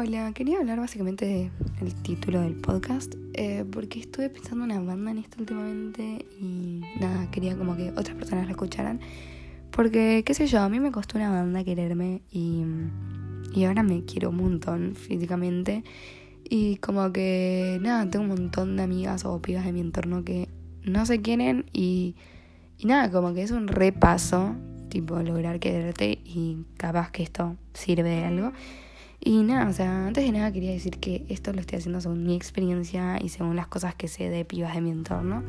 Hola, quería hablar básicamente del título del podcast, eh, porque estuve pensando en una banda en esto últimamente y nada, quería como que otras personas la escucharan, porque qué sé yo, a mí me costó una banda quererme y, y ahora me quiero un montón físicamente y como que nada, tengo un montón de amigas o pibas de mi entorno que no se quieren y, y nada, como que es un repaso, tipo lograr quererte y capaz que esto sirve de algo. Y nada, o sea, antes de nada quería decir que esto lo estoy haciendo según mi experiencia y según las cosas que sé de pibas de mi entorno.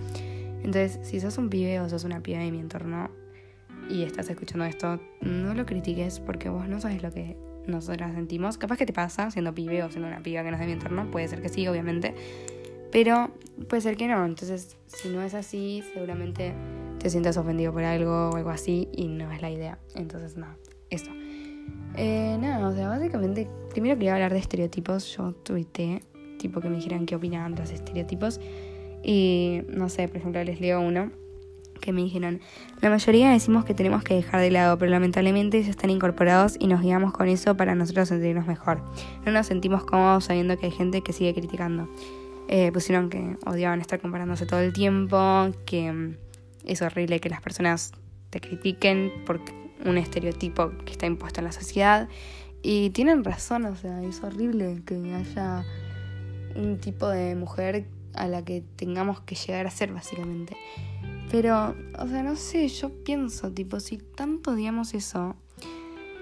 Entonces, si sos un pibe o sos una piba de mi entorno y estás escuchando esto, no lo critiques porque vos no sabes lo que nosotras sentimos. Capaz que te pasa siendo pibe o siendo una piba que no es de mi entorno, puede ser que sí, obviamente. Pero puede ser que no. Entonces, si no es así, seguramente te sientas ofendido por algo o algo así y no es la idea. Entonces, nada, eso. Eh, nada, o sea, básicamente, primero quería hablar de estereotipos. Yo tuiteé, tipo que me dijeran qué opinaban de los estereotipos. Y no sé, por ejemplo, les leo uno que me dijeron, la mayoría decimos que tenemos que dejar de lado, pero lamentablemente ya están incorporados y nos guiamos con eso para nosotros sentirnos mejor. No nos sentimos cómodos sabiendo que hay gente que sigue criticando. Eh, pusieron que odiaban estar comparándose todo el tiempo, que mm, es horrible que las personas te critiquen porque un estereotipo que está impuesto en la sociedad. Y tienen razón, o sea, es horrible que haya un tipo de mujer a la que tengamos que llegar a ser, básicamente. Pero, o sea, no sé, yo pienso, tipo, si tanto odiamos eso,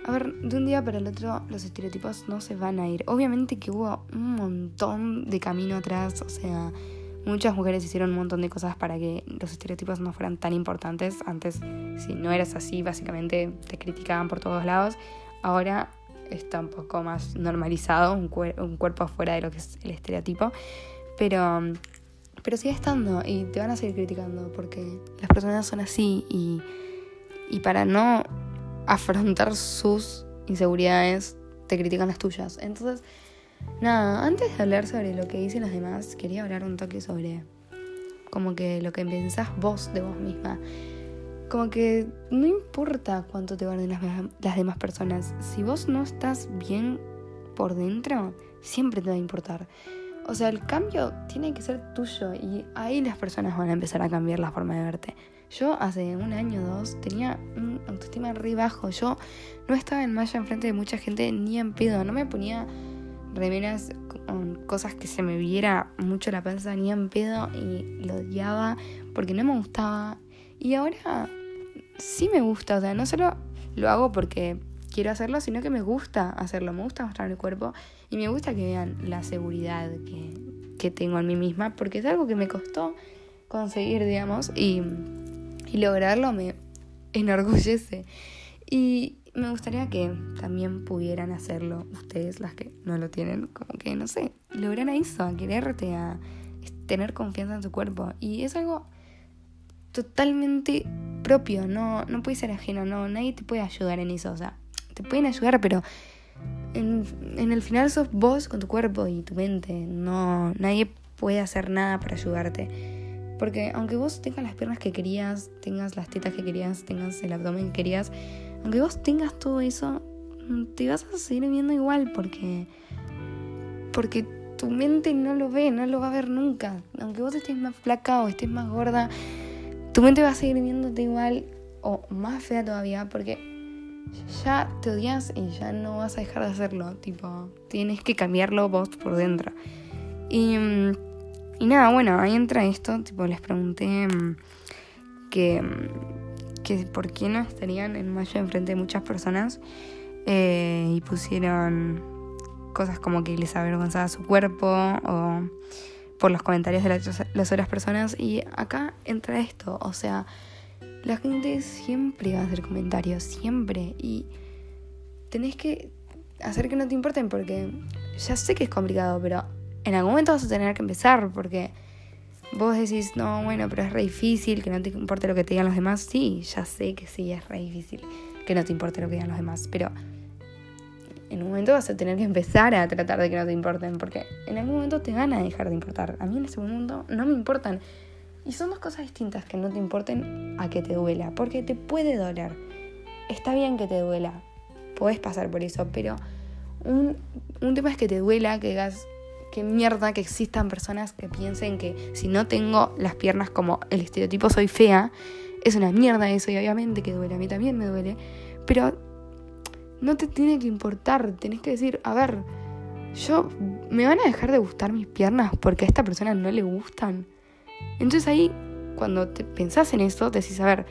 a ver, de un día para el otro los estereotipos no se van a ir. Obviamente que hubo un montón de camino atrás, o sea, Muchas mujeres hicieron un montón de cosas para que los estereotipos no fueran tan importantes. Antes, si no eras así, básicamente te criticaban por todos lados. Ahora está un poco más normalizado, un, cuerpo afuera de lo que es el estereotipo. Pero, pero sigue estando y te van a seguir criticando porque las personas son así y, y para no afrontar sus inseguridades te critican las tuyas. Entonces Nada, antes de hablar sobre lo que dicen los demás, quería hablar un toque sobre como que lo que pensás vos de vos misma. Como que no importa cuánto te guarden las, demás personas, si vos no estás bien por dentro, siempre te va a importar. O sea, el cambio tiene que ser tuyo y ahí las personas van a empezar a cambiar la forma de verte. Yo hace un año o dos tenía un autoestima re bajo. Yo no estaba en malla enfrente de mucha gente ni en pedo. No me ponía remeras con cosas que se me viera mucho la panza ni en pedo y lo odiaba porque no me gustaba. Y ahora sí me gusta, o sea, no solo lo hago porque quiero hacerlo, sino que me gusta hacerlo, me gusta mostrar el cuerpo y me gusta que vean la seguridad que, que tengo en mí misma, porque es algo que me costó conseguir, digamos, y, y lograrlo me enorgullece. Y, me gustaría que también pudieran hacerlo ustedes, las que no lo tienen, como que, no sé, logran eso, a quererte, a tener confianza en su cuerpo. Y es algo totalmente propio, no, no puede ser ajeno, no, nadie te puede ayudar en eso, o sea, te pueden ayudar, pero en, en el final sos vos con tu cuerpo y tu mente, no, nadie puede hacer nada para ayudarte. Porque aunque vos tengas las piernas que querías, tengas las tetas que querías, tengas el abdomen que querías, aunque vos tengas todo eso, te vas a seguir viendo igual porque porque tu mente no lo ve, no lo va a ver nunca. Aunque vos estés más flaca o estés más gorda, tu mente va a seguir viéndote igual o más fea todavía porque ya te odias y ya no vas a dejar de hacerlo. Tipo, tienes que cambiarlo vos por dentro. Y, y nada, bueno, ahí entra esto. Tipo, les pregunté mm, que que por qué no estarían en mayo enfrente de muchas personas eh, y pusieron cosas como que les avergonzaba su cuerpo o por los comentarios de las, otras personas. Y acá entra esto, o sea, la gente siempre va a hacer comentarios, siempre. Y tenés que hacer que no te importen porque ya sé que es complicado, pero en algún momento vas a tener que empezar porque Vos decís, no, bueno, pero es re difícil, que no te importe lo que te digan los demás. Sí, ya sé que sí, es re difícil que no te importe lo que digan los demás, pero en un momento vas a tener que empezar a tratar de que no te importen, porque en algún momento te van a dejar de importar. A mí en ese momento no me importan. Y son dos cosas distintas, que no te importen a que te duela, porque te puede doler. Está bien que te duela, puedes pasar por eso, pero un, un tema es que te duela, que digas, qué mierda que existan personas que piensen que si no tengo las piernas como el estereotipo soy fea, es una mierda eso y obviamente que duele, a mí también me duele, pero no te tiene que importar, tenés que decir, a ver, yo me van a dejar de gustar mis piernas porque a esta persona no le gustan. Entonces ahí, cuando te pensás en esto, decís, a ver,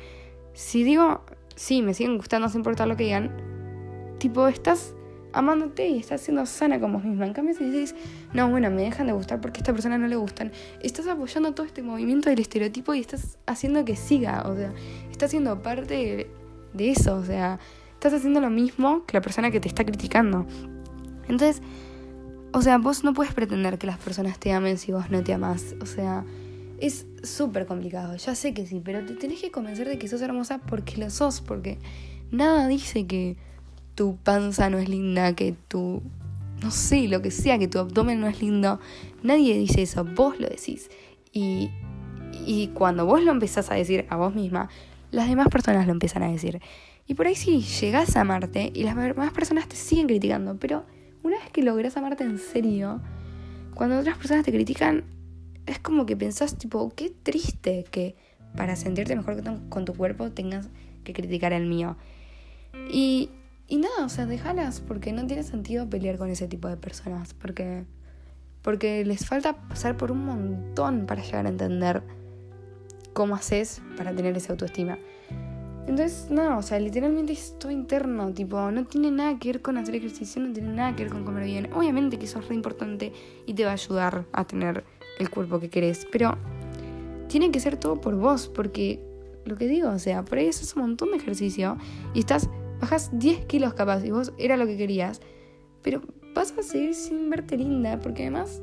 si digo, sí, me siguen gustando sin importar lo que digan, tipo, estás amándote y estás siendo sana como vos misma. En cambio, si dices, no, bueno, me dejan de gustar porque a esta persona no le gustan, estás apoyando todo este movimiento del estereotipo y estás haciendo que siga, o sea, estás siendo parte de eso, o sea, estás haciendo lo mismo que la persona que te está criticando. Entonces, o sea, vos no puedes pretender que las personas te amen si vos no te amás. O sea, es súper complicado. Ya sé que sí, pero te tenés que convencer de que sos hermosa porque lo sos, porque nada dice que tu panza no es linda, que tu, no sé, lo que sea, que tu abdomen no es lindo. Nadie dice eso, vos lo decís. Y, y cuando vos lo empezás a decir a vos misma, las demás personas lo empiezan a decir. Y por ahí sí, llegás a amarte y las demás personas te siguen criticando, pero una vez que logras amarte en serio, cuando otras personas te critican, es como que pensás, tipo, qué triste que para sentirte mejor con tu cuerpo tengas que criticar el mío. Y, y nada, o sea, déjalas, porque no tiene sentido pelear con ese tipo de personas, porque, porque les falta pasar por un montón para llegar a entender cómo haces para tener esa autoestima. Entonces, no, o sea, literalmente es todo interno, tipo, no tiene nada que ver con hacer ejercicio, no tiene nada que ver con comer bien. Obviamente que eso es re importante y te va a ayudar a tener el cuerpo que querés, pero tiene que ser todo por vos, porque lo que digo, o sea, por ahí haces un montón de ejercicio y estás, bajas 10 kilos capaz y vos era lo que querías, pero vas a seguir sin verte linda, porque además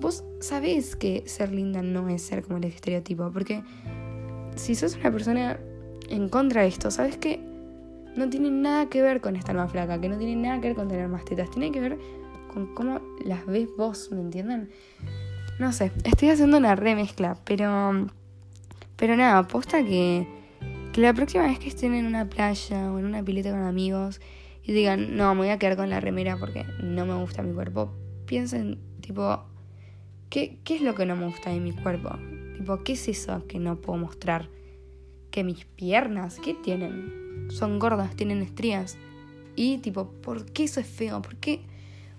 vos sabés que ser linda no es ser como el estereotipo, porque si sos una persona en contra de esto, ¿sabes qué? No tiene nada que ver con estar más flaca, que no tiene nada que ver con tener más tetas, tiene que ver con cómo las ves vos, ¿me entienden? No sé, estoy haciendo una remezcla, pero. Pero nada, aposta que. Que la próxima vez que estén en una playa o en una pileta con amigos y digan, no, me voy a quedar con la remera porque no me gusta mi cuerpo, piensen, tipo, ¿qué, qué es lo que no me gusta de mi cuerpo? Tipo, ¿qué es eso que no puedo mostrar? que mis piernas, ¿qué tienen? Son gordas, tienen estrías. Y tipo, ¿por qué eso es feo? ¿Por qué?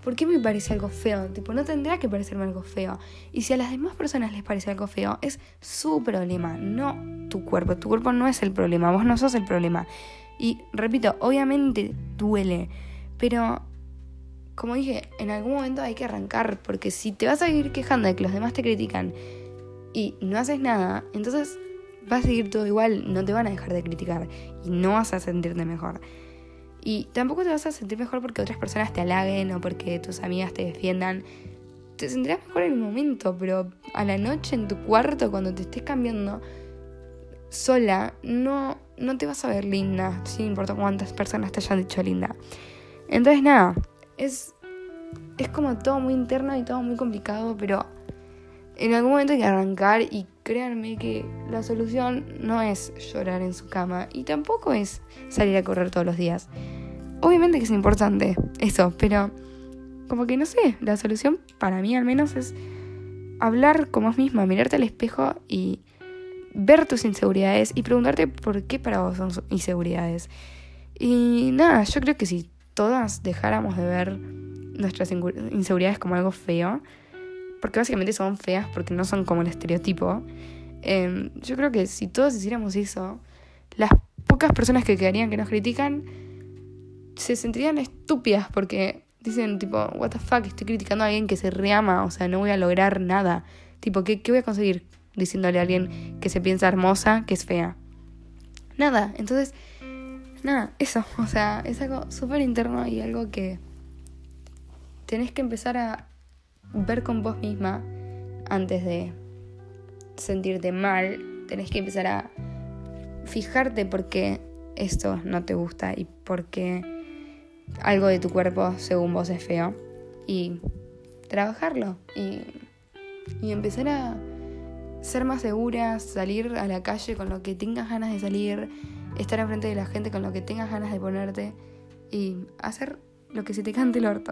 ¿Por qué me parece algo feo? Tipo, no tendrá que parecerme algo feo. Y si a las demás personas les parece algo feo, es su problema, no tu cuerpo. Tu cuerpo no es el problema, vos no sos el problema. Y repito, obviamente duele, pero como dije, en algún momento hay que arrancar, porque si te vas a seguir quejando de que los demás te critican y no haces nada, entonces va a seguir todo igual, no te van a dejar de criticar y no vas a sentirte mejor. Y tampoco te vas a sentir mejor porque otras personas te halaguen o porque tus amigas te defiendan. Te sentirás mejor en un momento, pero a la noche en tu cuarto, cuando te estés cambiando sola, no, no te vas a ver linda, sin importar cuántas personas te hayan dicho linda. Entonces nada, es, es como todo muy interno y todo muy complicado, pero en algún momento hay que arrancar y créanme que la solución no es llorar en su cama y tampoco es salir a correr todos los días. Obviamente que es importante eso, pero como que no sé, la solución para mí al menos es hablar como vos misma, mirarte al espejo y ver tus inseguridades y preguntarte por qué para vos son inseguridades. Y nada, yo creo que si todas dejáramos de ver nuestras inseguridades como algo feo, porque básicamente son feas porque no son como el estereotipo. Em, yo creo que si todos hiciéramos eso, las pocas personas que quedarían que nos critican se sentirían estúpidas porque dicen tipo, what the fuck, estoy criticando a alguien que se reama, o sea, no voy a lograr nada. Tipo, ¿qué, qué voy a conseguir diciéndole a alguien que se piensa hermosa, que es fea? Nada, entonces, nada, eso, o sea, es algo súper interno y algo que tenés que empezar a ver con vos misma antes de sentirte mal. Tenés que empezar a fijarte por qué esto no te gusta y por qué algo de tu cuerpo según vos es feo. Y trabajarlo y, y empezar a ser más segura, salir a la calle con lo que tengas ganas de salir, estar enfrente de la gente con lo que tengas ganas de ponerte y hacer lo que se te cante el orto.